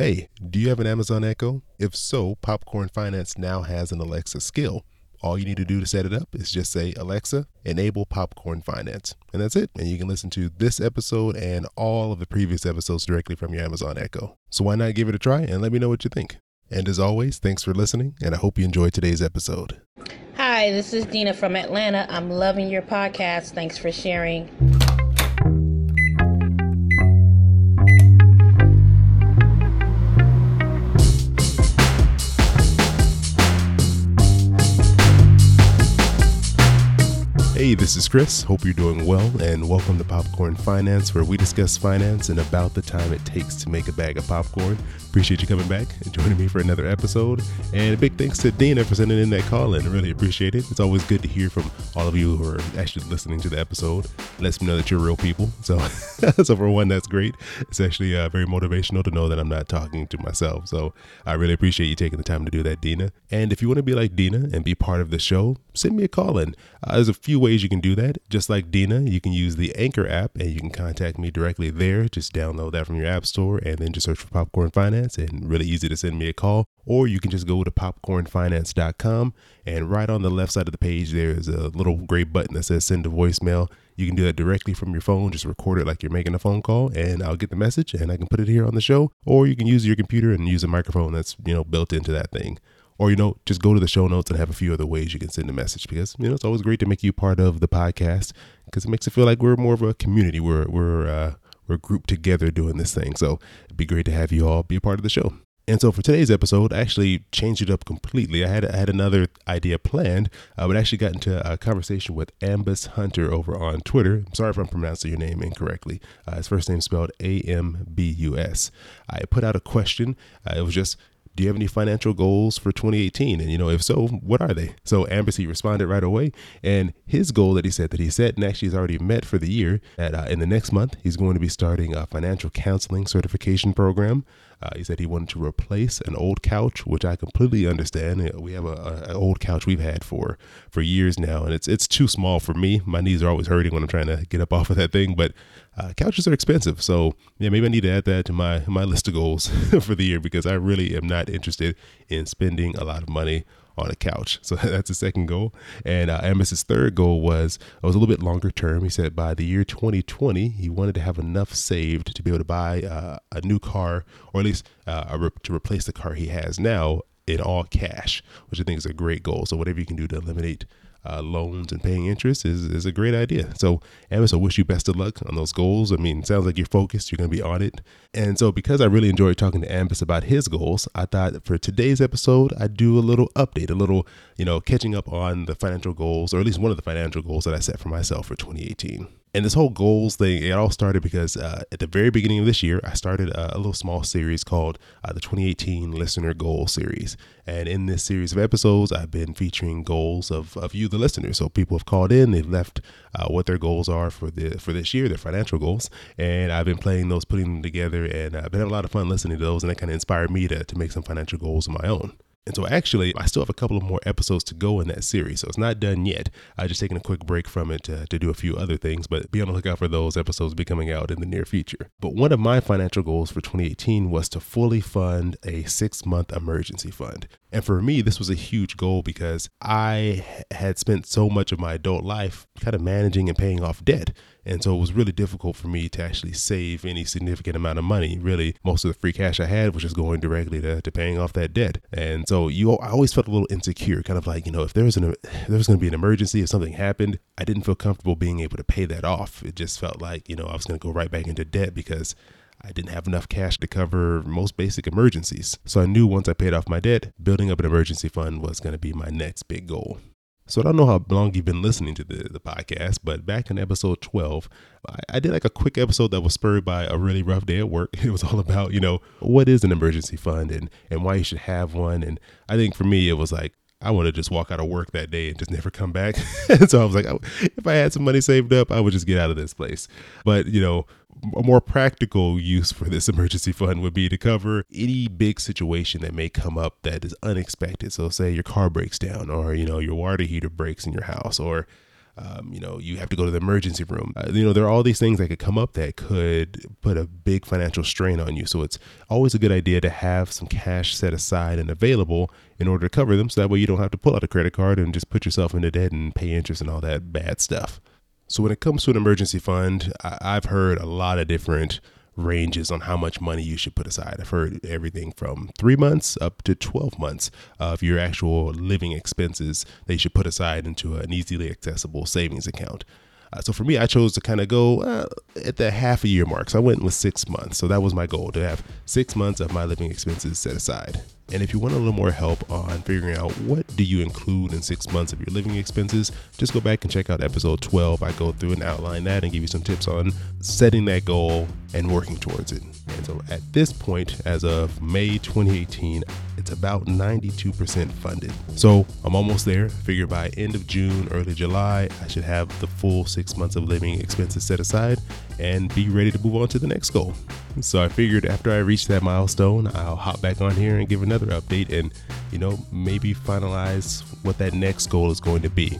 Hey, do you have an Amazon Echo? If so, Popcorn Finance now has an Alexa skill. All you need to do to set it up is just say, Alexa, enable Popcorn Finance. And that's it. And you can listen to this episode and all of the previous episodes directly from your Amazon Echo. So why not give it a try and let me know what you think? And as always, thanks for listening, and I hope you enjoyed today's episode. Hi, this is Dina from Atlanta. I'm loving your podcast. Thanks for sharing. Hey, this is Chris. Hope you're doing well, and welcome to Popcorn Finance, where we discuss finance and about the time it takes to make a bag of popcorn. Appreciate you coming back and joining me for another episode. And a big thanks to Dina for sending in that call in. Really appreciate it. It's always good to hear from all of you who are actually listening to the episode. It lets me know that you're real people. So, so for one, that's great. It's actually uh, very motivational to know that I'm not talking to myself. So I really appreciate you taking the time to do that, Dina. And if you want to be like Dina and be part of the show, send me a call in. Uh, there's a few ways you can do that. Just like Dina, you can use the Anchor app and you can contact me directly there. Just download that from your app store and then just search for Popcorn Finance and really easy to send me a call. Or you can just go to popcornfinance.com and right on the left side of the page, there's a little gray button that says send a voicemail. You can do that directly from your phone. Just record it like you're making a phone call, and I'll get the message and I can put it here on the show. Or you can use your computer and use a microphone that's you know built into that thing. Or you know, just go to the show notes and have a few other ways you can send a message because you know it's always great to make you part of the podcast because it makes it feel like we're more of a community. We're we're uh, we're grouped together doing this thing. So it'd be great to have you all be a part of the show. And so for today's episode, I actually changed it up completely. I had I had another idea planned, uh, but I actually got into a conversation with Ambus Hunter over on Twitter. I'm sorry if I'm pronouncing your name incorrectly. Uh, his first name spelled A M B U S. I put out a question. Uh, it was just do you have any financial goals for 2018? And, you know, if so, what are they? So Ambercy responded right away. And his goal that he said that he set and actually has already met for the year that uh, in the next month, he's going to be starting a financial counseling certification program. Uh, he said he wanted to replace an old couch, which I completely understand. We have a, old couch we've had for for years now, and it's it's too small for me. My knees are always hurting when I'm trying to get up off of that thing. But uh, couches are expensive, so yeah, maybe I need to add that to my my list of goals for the year because I really am not interested in spending a lot of money on a couch. So that's the second goal. And uh, Amos's third goal was it was a little bit longer term. He said by the year 2020, he wanted to have enough saved to be able to buy uh, a new car, or at least uh, re- to replace the car he has now in all cash, which I think is a great goal. So whatever you can do to eliminate uh, loans and paying interest is, is a great idea. So, Amos, I wish you best of luck on those goals. I mean, sounds like you're focused, you're going to be on it. And so, because I really enjoyed talking to Amos about his goals, I thought for today's episode, I'd do a little update, a little, you know, catching up on the financial goals, or at least one of the financial goals that I set for myself for 2018 and this whole goals thing, it all started because uh, at the very beginning of this year, I started a, little small series called uh, the 2018 Listener Goal Series. And in this series of episodes, I've been featuring goals of, of you, the listener. So people have called in, they've left uh, what their goals are for the for this year, their financial goals, and I've been playing those, putting them together, and I've been having a lot of fun listening to those, and that kind of inspired me to to make some financial goals of my own. And so, actually, I still have a couple of more episodes to go in that series. So, it's not done yet. I just taking a quick break from it to, to do a few other things, but be on the lookout for those episodes be coming out in the near future. But one of my financial goals for 2018 was to fully fund a six month emergency fund. And for me, this was a huge goal because I had spent so much of my adult life kind of managing and paying off debt. And so it was really difficult for me to actually save any significant amount of money. Really, most of the free cash I had was just going directly to, to paying off that debt. And so you, I always felt a little insecure, kind of like, you know, if there was an, if there was going to be an emergency, if something happened, I didn't feel comfortable being able to pay that off. It just felt like, you know, I was going to go right back into debt because I didn't have enough cash to cover most basic emergencies. So I knew once I paid off my debt, building up an emergency fund was going to be my next big goal. So I don't know how long you've been listening to the, the podcast, but back in episode 12, I, I, did like a quick episode that was spurred by a really rough day at work. It was all about, you know, what is an emergency fund and, and why you should have one. And I think for me, it was like, I want to just walk out of work that day and just never come back. so I was like, if I had some money saved up, I would just get out of this place. But, you know, a more practical use for this emergency fund would be to cover any big situation that may come up that is unexpected. So say your car breaks down or, you know, your water heater breaks in your house or Um, you know, you have to go to the emergency room. Uh, you know, there are all these things that could come up that could put a big financial strain on you. So it's always a good idea to have some cash set aside and available in order to cover them. So that way you don't have to pull out a credit card and just put yourself into debt and pay interest and all that bad stuff. So when it comes to an emergency fund, I- I've heard a lot of different ranges on how much money you should put aside. I've heard everything from three months up to 12 months of your actual living expenses that you should put aside into an easily accessible savings account. Uh, so for me, I chose to kind of go uh, at the half a year mark. So I went with six months. So that was my goal to have six months of my living expenses set aside. And if you want a little more help on figuring out what do you include in six months of your living expenses, just go back and check out episode 12. I go through and outline that and give you some tips on setting that goal and working towards it. And so at this point, as of May 2018, it's about 92% funded. So I'm almost there. Figure by end of June, early July, I should have the full six months of living expenses set aside and be ready to move on to the next goal. So I figured after I reach that milestone, I'll hop back on here and give another update and, you know, maybe finalize what that next goal is going to be.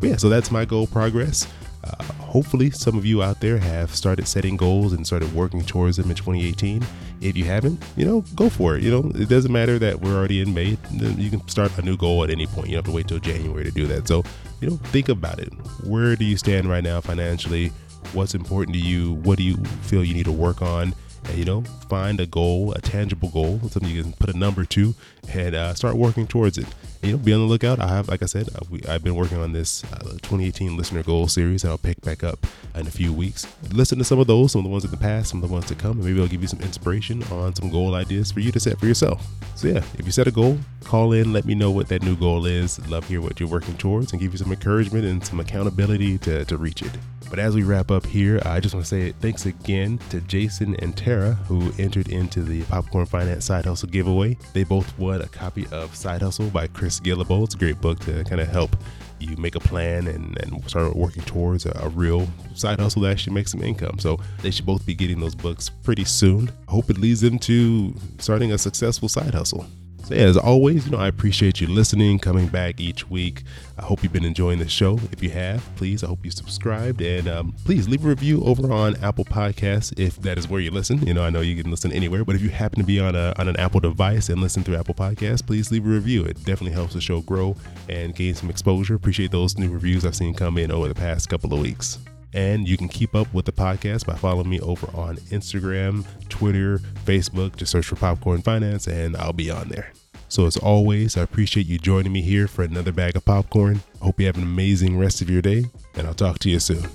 But yeah, so that's my goal progress. Uh, hopefully, some of you out there have started setting goals and started working towards them in 2018. If you haven't, you know, go for it. You know, it doesn't matter that we're already in May. You can start a new goal at any point. You don't have to wait till January to do that. So, you know, think about it. Where do you stand right now financially? What's important to you? What do you feel you need to work on? and you know find a goal a tangible goal something you can put a number to and uh, start working towards it and, you know be on the lookout i have like i said uh, i've been working on this uh, 2018 listener goal series that i'll pick back up in a few weeks listen to some of those some of the ones in the past some of the ones to come and maybe i'll give you some inspiration on some goal ideas for you to set for yourself so yeah if you set a goal call in let me know what that new goal is love to hear what you're working towards and give you some encouragement and some accountability to, to reach it but as we wrap up here, I just want to say thanks again to Jason and Tara who entered into the Popcorn Finance Side Hustle giveaway. They both won a copy of Side Hustle by Chris Guillebeau. It's a great book to kind of help you make a plan and, and start working towards a, a, real side hustle that actually makes some income. So they should both be getting those books pretty soon. I hope it leads them to starting a successful side hustle. So, yeah, as always, you know, I appreciate you listening, coming back each week. I hope you've been enjoying the show. If you have, please, I hope you subscribed and um, please leave a review over on Apple Podcasts if that is where you listen. You know, I know you can listen anywhere, but if you happen to be on a on an Apple device and listen through Apple Podcasts, please leave a review. It definitely helps the show grow and gain some exposure. Appreciate those new reviews I've seen come in over the past couple of weeks. And you can keep up with the podcast by following me over on Instagram, Twitter, Facebook. Just search for Popcorn Finance, and I'll be on there. So, as always, I appreciate you joining me here for another bag of popcorn. Hope you have an amazing rest of your day, and I'll talk to you soon.